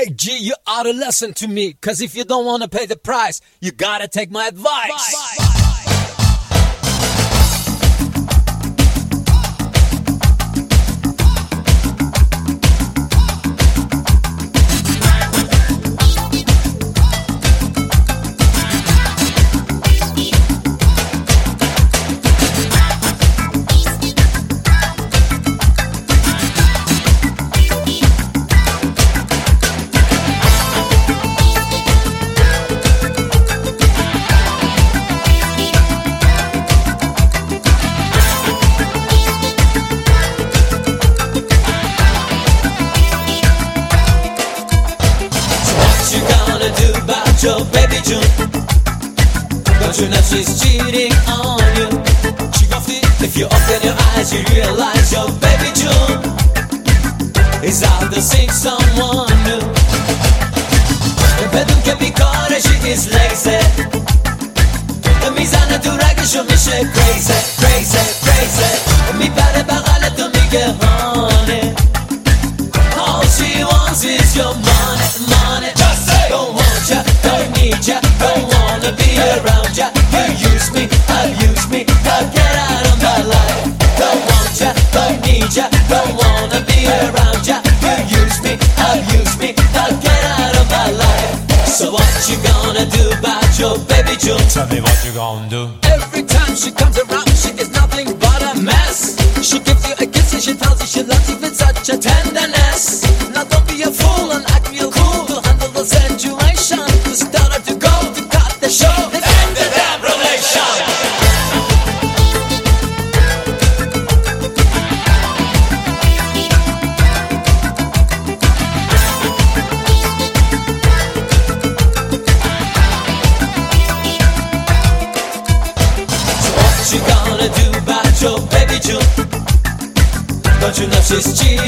Hey, G, you ought to listen to me, because if you don't want to pay the price, you got to take my advice. someone new. بدون که بیکار is lazy. میزنه تو رگش و میشه crazy crazy crazy. میبره بغل تو میگه هانه All she wants is your money money. Just say. Don't want ya, don't need ya Don't wanna be around ya. You use me, abuse me again. gonna do about your baby Joe? Tell me what you gonna do. Every time she comes. assistir.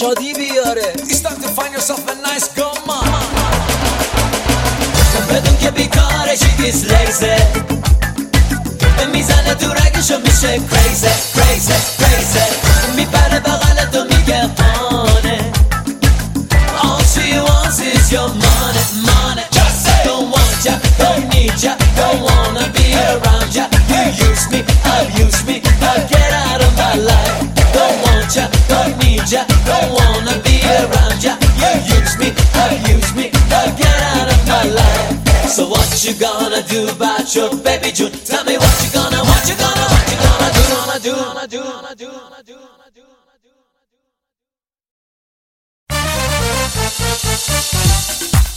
شادی بیاره. gonna do about your baby June? Tell me what you gonna, what you gonna, what you gonna do, gonna do, gonna do, gonna do, gonna do, gonna do. Gonna do.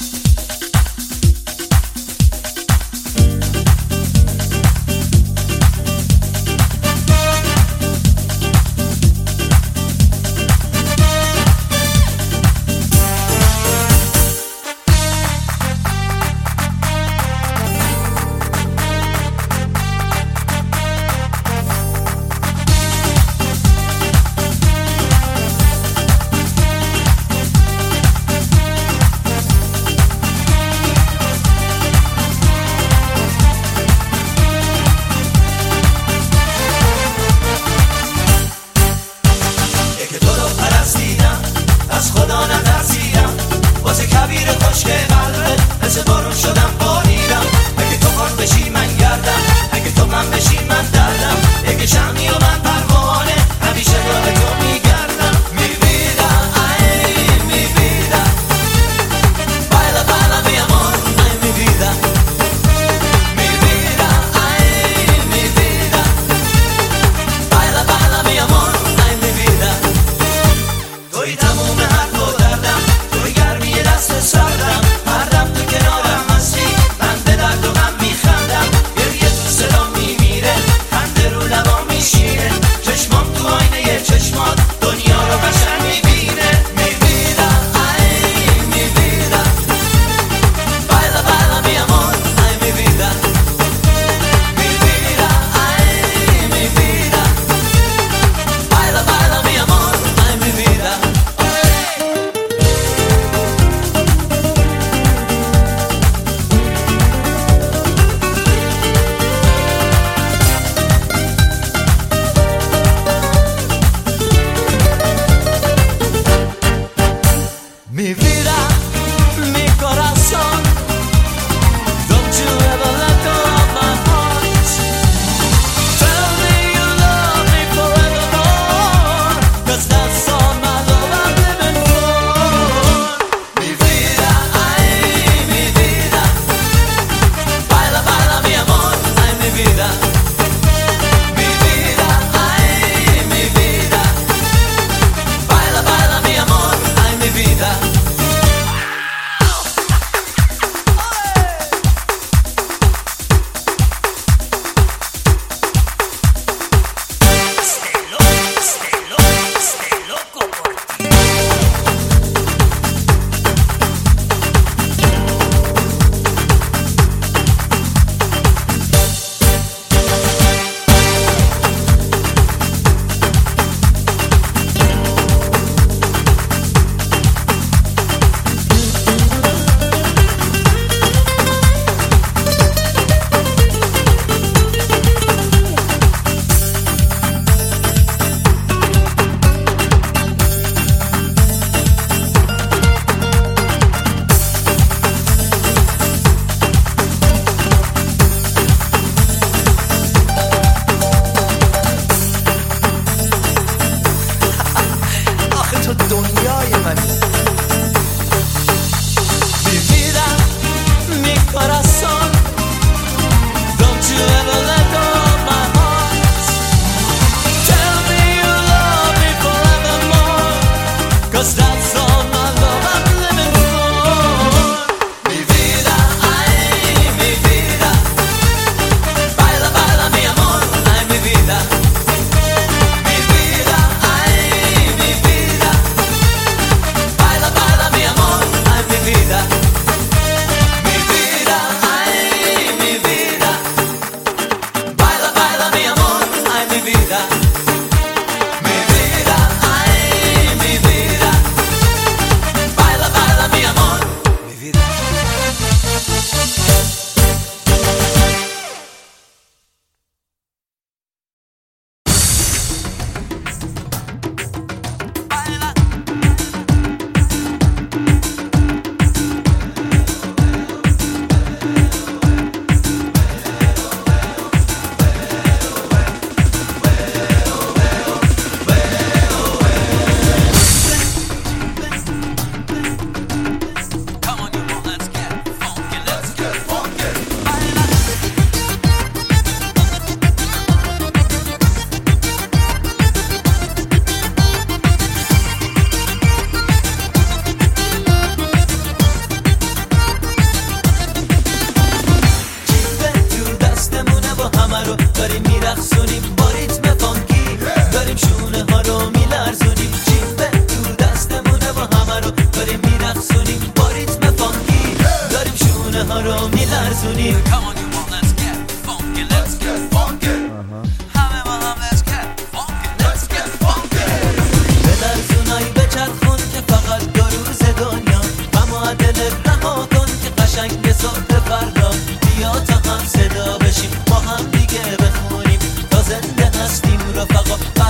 up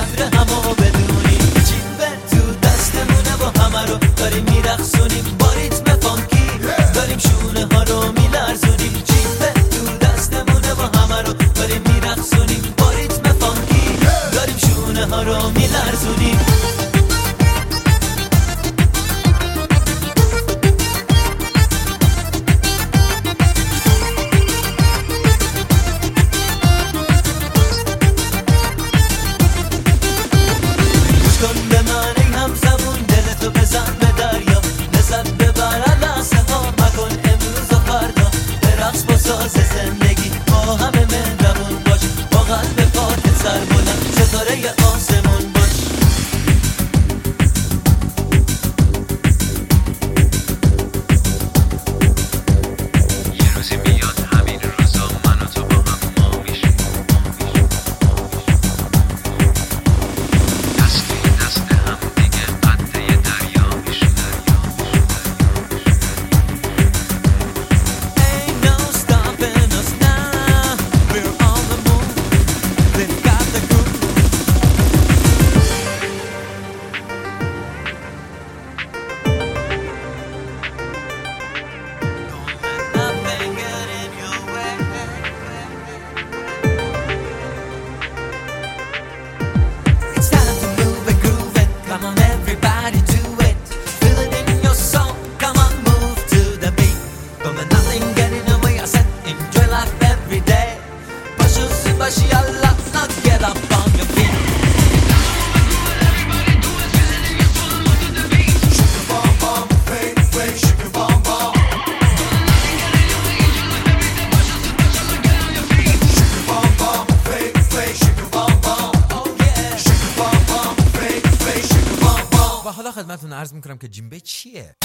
切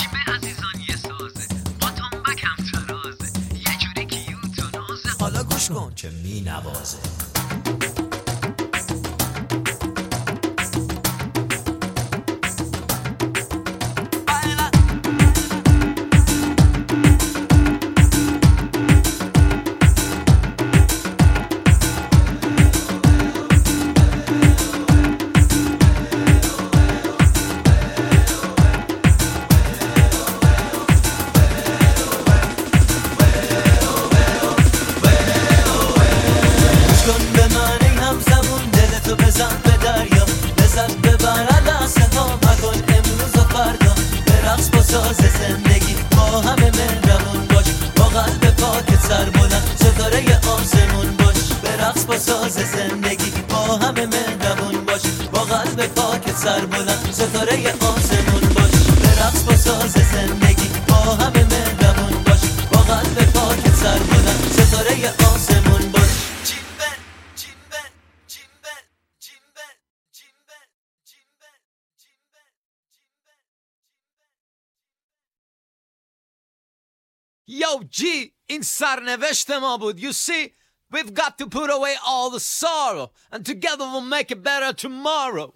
سر بلند ستاره آسمون باش. به رقص با ساز زندگی با همه مهربون باش. با قلب پاک سر بلند ستاره آسمون باش. به رقص با ساز زندگی با همه Yo, G, in Sarneveshte Mabud, you see, we've got to put away all the sorrow, and together we'll make it better tomorrow.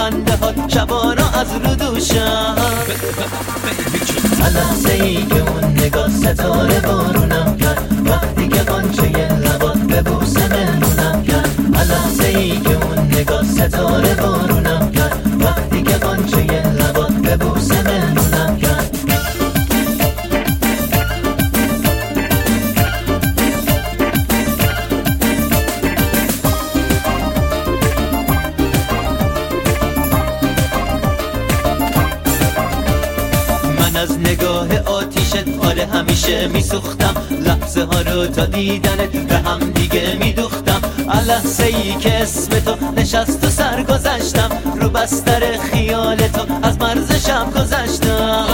خنده ها شبانا از رو دوشم لحظه ای که اون نگاه ستاره بارونم کرد. وقتی که قانچه لبات بوسه مهمونم کرد. لحظه ای که اون نگاه ستاره بارونم رو تا دیدنت به هم دیگه میدوختم. لحظه ای که اسم تو نشست و سر گذشتم رو بستر خیال تو از مرز شب گذشتم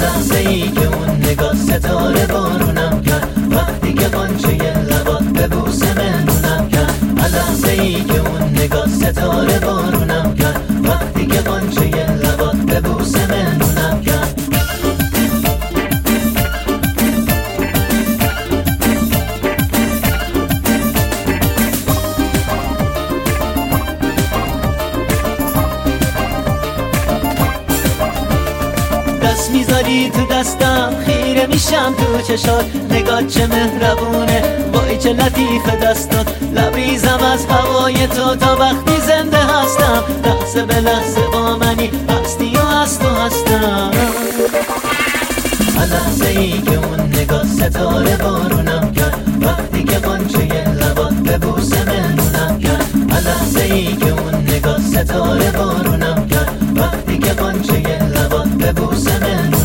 لحظه ای که اون نگاه ستاره بارونم کرد. وقتی که قانچه لبات به بوسه مهمونم کرد. لحظه ای که اون نگاه ستاره بارونم کرد. وقتی که قانچه لبات چشات نگاه چه مهربونه. وای چه لطیف دستات. لبریزم از هوای تو تا وقتی زنده هستم. لحظه به لحظه با منی هستی و از تو هستم. لحظه ای که اون نگاه ستاره بارونم کرد. وقتی که قانچه لبات به بوسه مهمونم کرد. لحظه ای که اون نگاه ستاره بارونم کرد. وقتی که قانچه لبات به بوسه مهمونم